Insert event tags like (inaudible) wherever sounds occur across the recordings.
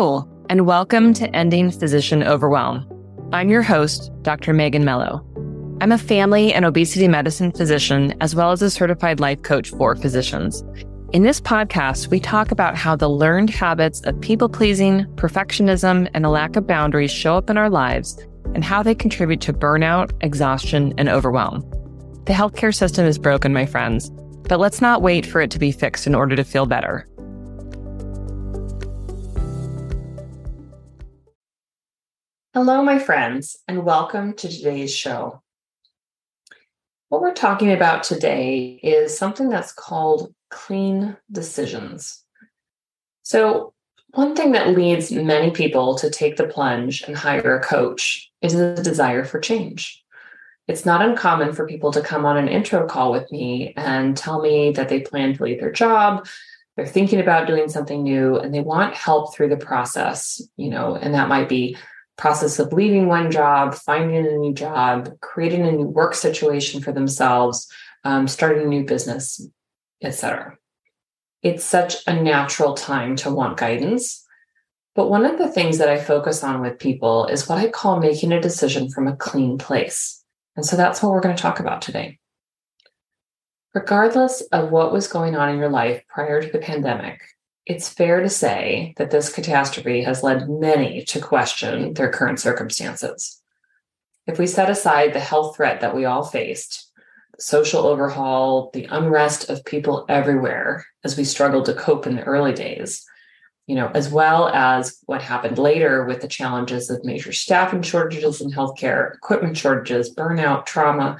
Hello, and welcome to Ending Physician Overwhelm. I'm your host, Dr. Megan Melo. I'm a family and obesity medicine physician, as well as a certified life coach for physicians. In this podcast, we talk about how the learned habits of people pleasing, perfectionism, and a lack of boundaries show up in our lives and how they contribute to burnout, exhaustion, and overwhelm. The healthcare system is broken, my friends, but let's not wait for it to be fixed in order to feel better. Hello, my friends, and welcome to today's show. What we're talking about today is something that's called clean decisions. So, one thing that leads many people to take the plunge and hire a coach is the desire for change. It's not uncommon for people to come on an intro call with me and tell me that they plan to leave their job, they're thinking about doing something new, and they want help through the process, you know, and that might be process of leaving one job, finding a new job, creating a new work situation for themselves, um, starting a new business, etc. It's such a natural time to want guidance. But one of the things that I focus on with people is what I call making a decision from a clean place. And so that's what we're going to talk about today. Regardless of what was going on in your life prior to the pandemic, it's fair to say that this catastrophe has led many to question their current circumstances. If we set aside the health threat that we all faced, the social overhaul, the unrest of people everywhere as we struggled to cope in the early days, you know, as well as what happened later with the challenges of major staffing shortages in healthcare, equipment shortages, burnout, trauma,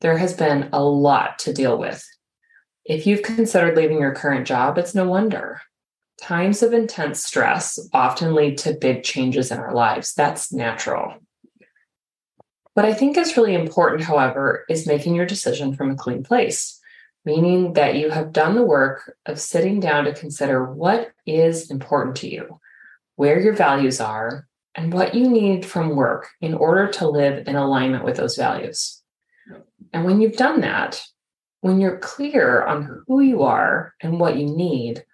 there has been a lot to deal with. If you've considered leaving your current job, it's no wonder. Times of intense stress often lead to big changes in our lives. That's natural. What I think is really important, however, is making your decision from a clean place, meaning that you have done the work of sitting down to consider what is important to you, where your values are, and what you need from work in order to live in alignment with those values. And when you've done that, when you're clear on who you are and what you need,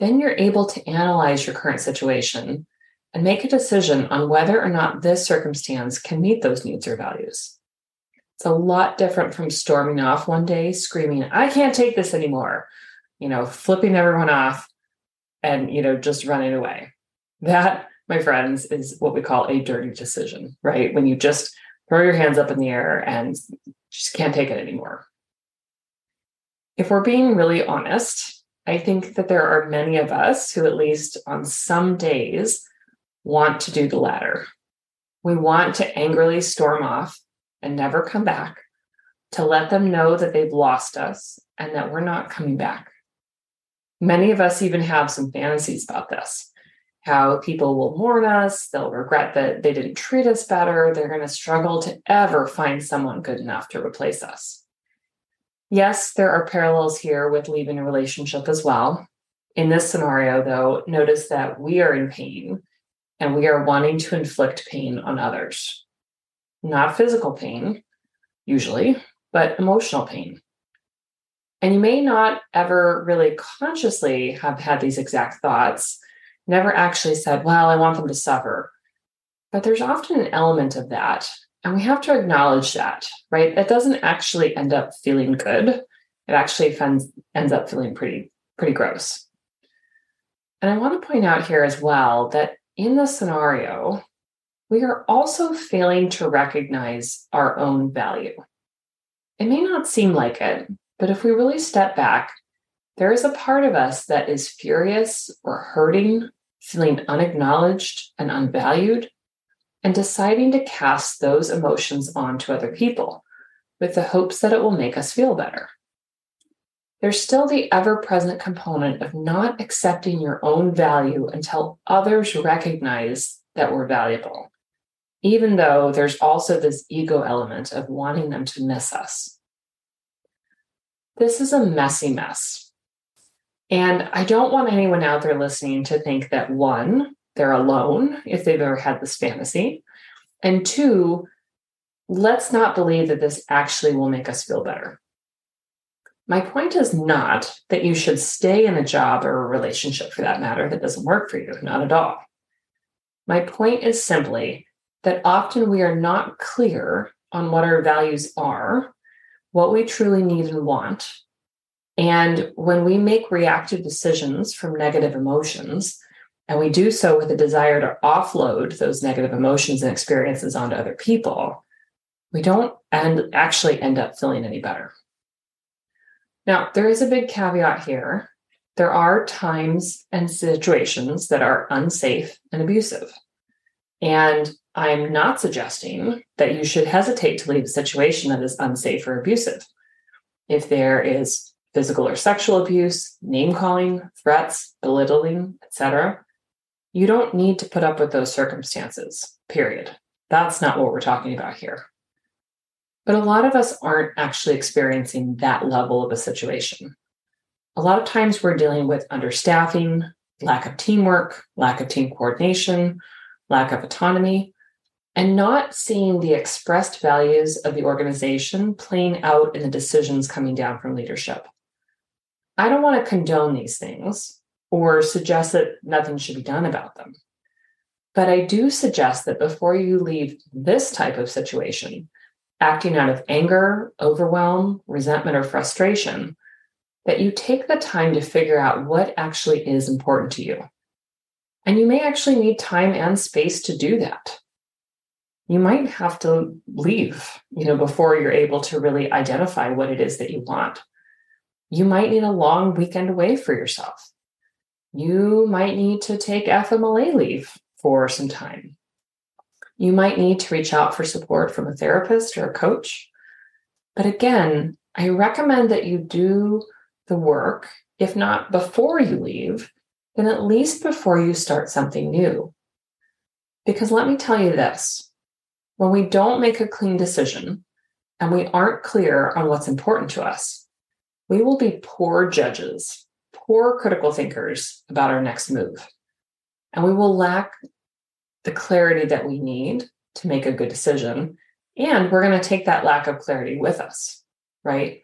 then you're able to analyze your current situation and make a decision on whether or not this circumstance can meet those needs or values. It's a lot different from storming off one day, screaming, I can't take this anymore, you know, flipping everyone off and, you know, just running away. That, my friends, is what we call a dirty decision, right? When you just throw your hands up in the air and just can't take it anymore. If we're being really honest, I think that there are many of us who, at least on some days, want to do the latter. We want to angrily storm off and never come back, to let them know that they've lost us and that we're not coming back. Many of us even have some fantasies about this how people will mourn us, they'll regret that they didn't treat us better, they're going to struggle to ever find someone good enough to replace us. Yes, there are parallels here with leaving a relationship as well. In this scenario, though, notice that we are in pain and we are wanting to inflict pain on others. Not physical pain, usually, but emotional pain. And you may not ever really consciously have had these exact thoughts, never actually said, Well, I want them to suffer. But there's often an element of that and we have to acknowledge that, right? It doesn't actually end up feeling good. It actually ends up feeling pretty, pretty gross. And I want to point out here as well that in the scenario, we are also failing to recognize our own value. It may not seem like it, but if we really step back, there is a part of us that is furious or hurting, feeling unacknowledged and unvalued and deciding to cast those emotions onto other people with the hopes that it will make us feel better. There's still the ever present component of not accepting your own value until others recognize that we're valuable, even though there's also this ego element of wanting them to miss us. This is a messy mess. And I don't want anyone out there listening to think that one, they're alone if they've ever had this fantasy. And two, let's not believe that this actually will make us feel better. My point is not that you should stay in a job or a relationship for that matter that doesn't work for you, not at all. My point is simply that often we are not clear on what our values are, what we truly need and want. And when we make reactive decisions from negative emotions, and we do so with a desire to offload those negative emotions and experiences onto other people, we don't end, actually end up feeling any better. Now, there is a big caveat here. There are times and situations that are unsafe and abusive. And I'm not suggesting that you should hesitate to leave a situation that is unsafe or abusive. If there is physical or sexual abuse, name calling, threats, belittling, etc., you don't need to put up with those circumstances, period. That's not what we're talking about here. But a lot of us aren't actually experiencing that level of a situation. A lot of times we're dealing with understaffing, lack of teamwork, lack of team coordination, lack of autonomy, and not seeing the expressed values of the organization playing out in the decisions coming down from leadership. I don't want to condone these things or suggest that nothing should be done about them. But I do suggest that before you leave this type of situation, acting out of anger, overwhelm, resentment, or frustration, that you take the time to figure out what actually is important to you. And you may actually need time and space to do that. You might have to leave, you know, before you're able to really identify what it is that you want. You might need a long weekend away for yourself. You might need to take FMLA leave for some time you might need to reach out for support from a therapist or a coach. But again, I recommend that you do the work, if not before you leave, then at least before you start something new. Because let me tell you this when we don't make a clean decision and we aren't clear on what's important to us, we will be poor judges, poor critical thinkers about our next move. And we will lack the clarity that we need to make a good decision. And we're going to take that lack of clarity with us, right?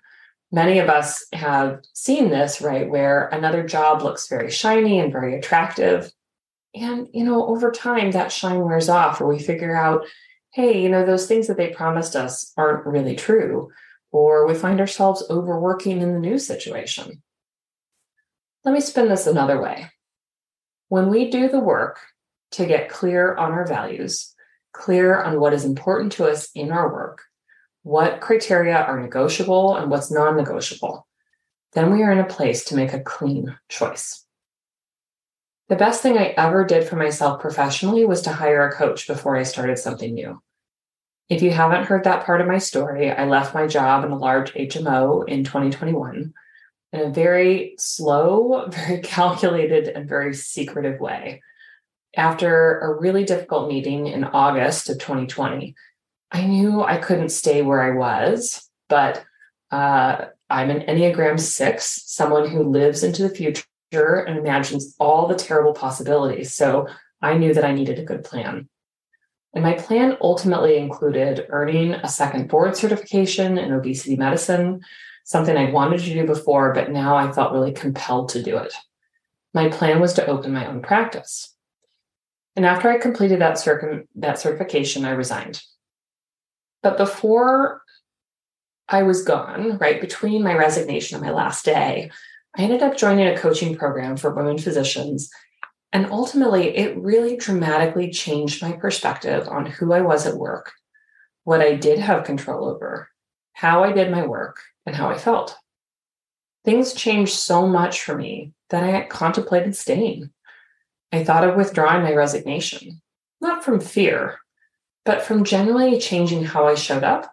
Many of us have seen this, right? Where another job looks very shiny and very attractive. And, you know, over time that shine wears off, or we figure out, hey, you know, those things that they promised us aren't really true. Or we find ourselves overworking in the new situation. Let me spin this another way. When we do the work to get clear on our values, clear on what is important to us in our work, what criteria are negotiable and what's non negotiable, then we are in a place to make a clean choice. The best thing I ever did for myself professionally was to hire a coach before I started something new. If you haven't heard that part of my story, I left my job in a large HMO in 2021 in a very slow, (laughs) very calculated, and very secretive way after a really difficult meeting in August of 2020, I knew I couldn't stay where I was, but uh, I'm an Enneagram six, someone who lives into the future and imagines all the terrible possibilities. So I knew that I needed a good plan. And my plan ultimately included earning a second board certification in obesity medicine, something I wanted to do before, but now I felt really compelled to do it. My plan was to open my own practice. And after I completed that, circum- that certification, I resigned. But before I was gone, right between my resignation and my last day, I ended up joining a coaching program for women physicians. And ultimately, it really dramatically changed my perspective on who I was at work, what I did have control over, how I did my work, and how I felt. Things changed so much for me that I contemplated staying. I thought of withdrawing my resignation, not from fear, but from generally changing how I showed up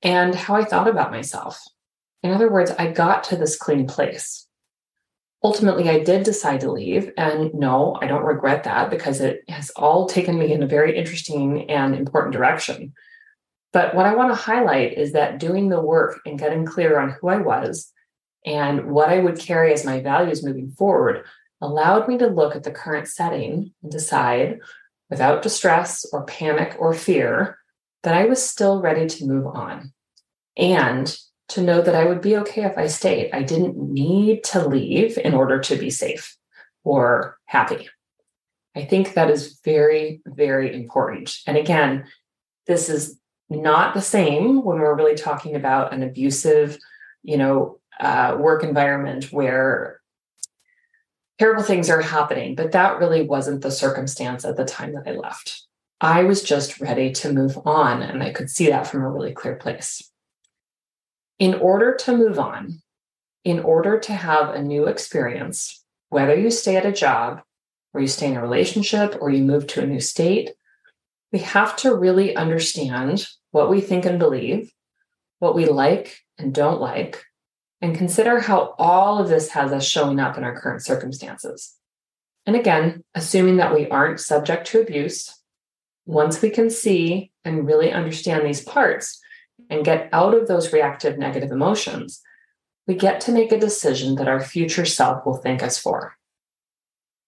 and how I thought about myself. In other words, I got to this clean place. Ultimately, I did decide to leave. And no, I don't regret that because it has all taken me in a very interesting and important direction. But what I want to highlight is that doing the work and getting clear on who I was and what I would carry as my values moving forward allowed me to look at the current setting and decide, without distress or panic or fear, that I was still ready to move on. And to know that I would be okay if I stayed. I didn't need to leave in order to be safe or happy. I think that is very, very important. And again, this is not the same when we're really talking about an abusive, you know, uh, work environment where terrible things are happening. But that really wasn't the circumstance at the time that I left. I was just ready to move on, and I could see that from a really clear place. In order to move on, in order to have a new experience, whether you stay at a job or you stay in a relationship or you move to a new state, we have to really understand what we think and believe, what we like and don't like, and consider how all of this has us showing up in our current circumstances. And again, assuming that we aren't subject to abuse, once we can see and really understand these parts and get out of those reactive negative emotions, we get to make a decision that our future self will thank us for.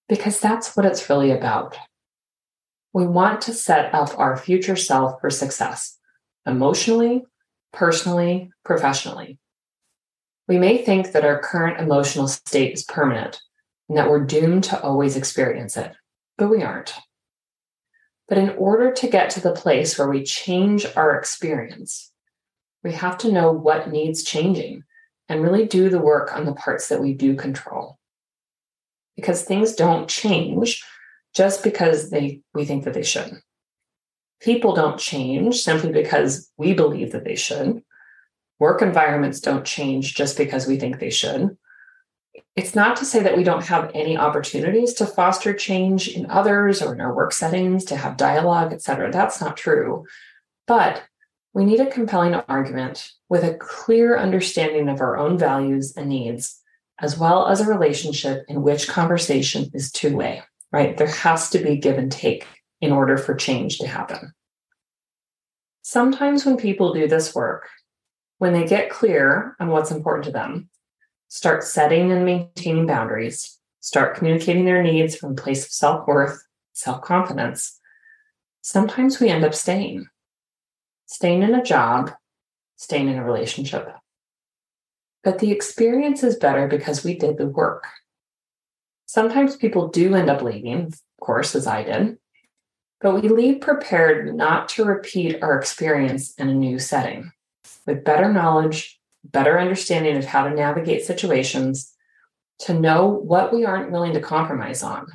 Because that's what it's really about. We want to set up our future self for success emotionally, personally, professionally. We may think that our current emotional state is permanent and that we're doomed to always experience it, but we aren't. But in order to get to the place where we change our experience, we have to know what needs changing and really do the work on the parts that we do control. Because things don't change just because they we think that they should. People don't change simply because we believe that they should. Work environments don't change just because we think they should. It's not to say that we don't have any opportunities to foster change in others or in our work settings, to have dialogue, et cetera. That's not true. But we need a compelling argument with a clear understanding of our own values and needs, as well as a relationship in which conversation is two way, right? There has to be give and take in order for change to happen. Sometimes when people do this work, when they get clear on what's important to them, start setting and maintaining boundaries, start communicating their needs from a place of self worth, self confidence, sometimes we end up staying staying in a job, staying in a relationship. But the experience is better because we did the work. Sometimes people do end up leaving, of course, as I did, but we leave prepared not to repeat our experience in a new setting with better knowledge, better understanding of how to navigate situations, to know what we aren't willing to compromise on.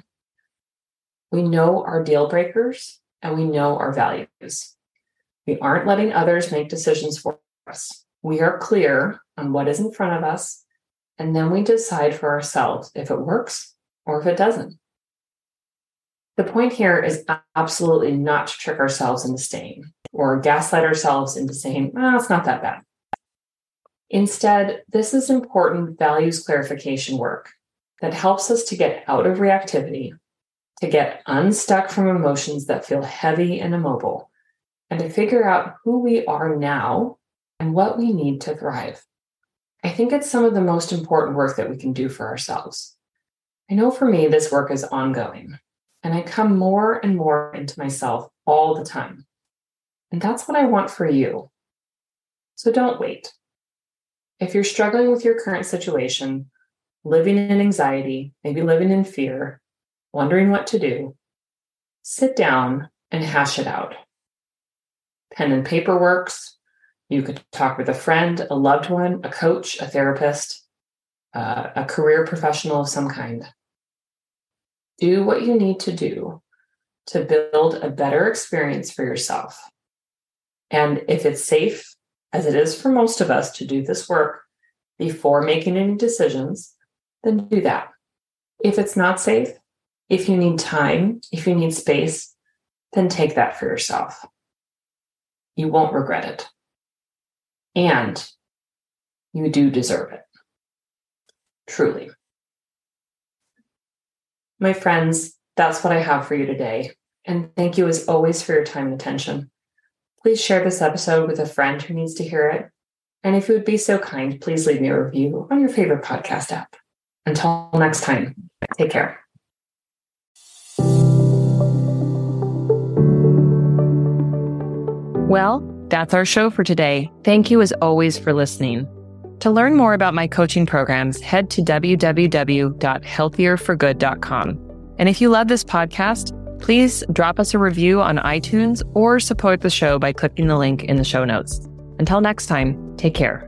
We know our deal breakers and we know our values. We aren't letting others make decisions for us. We are clear on what is in front of us, and then we decide for ourselves if it works or if it doesn't. The point here is absolutely not to trick ourselves into staying or gaslight ourselves into saying, oh, it's not that bad. Instead, this is important values clarification work that helps us to get out of reactivity, to get unstuck from emotions that feel heavy and immobile, and to figure out who we are now and what we need to thrive. I think it's some of the most important work that we can do for ourselves. I know for me, this work is ongoing, and I come more and more into myself all the time. And that's what I want for you. So don't wait. If you're struggling with your current situation, living in anxiety, maybe living in fear, wondering what to do, sit down and hash it out pen and paper works. You could talk with a friend, a loved one, a coach, a therapist, uh, a career professional of some kind. Do what you need to do to build a better experience for yourself. And if it's safe, as it is for most of us, to do this work before making any decisions, then do that. If it's not safe, if you need time, if you need space, then take that for yourself. You won't regret it. And you do deserve it. Truly. My friends, that's what I have for you today. And thank you as always for your time and attention. Please share this episode with a friend who needs to hear it. And if you would be so kind, please leave me a review on your favorite podcast app. Until next time, take care. Well, that's our show for today. Thank you as always for listening. To learn more about my coaching programs, head to www.healthierforgood.com. And if you love this podcast, please drop us a review on iTunes or support the show by clicking the link in the show notes. Until next time, take care.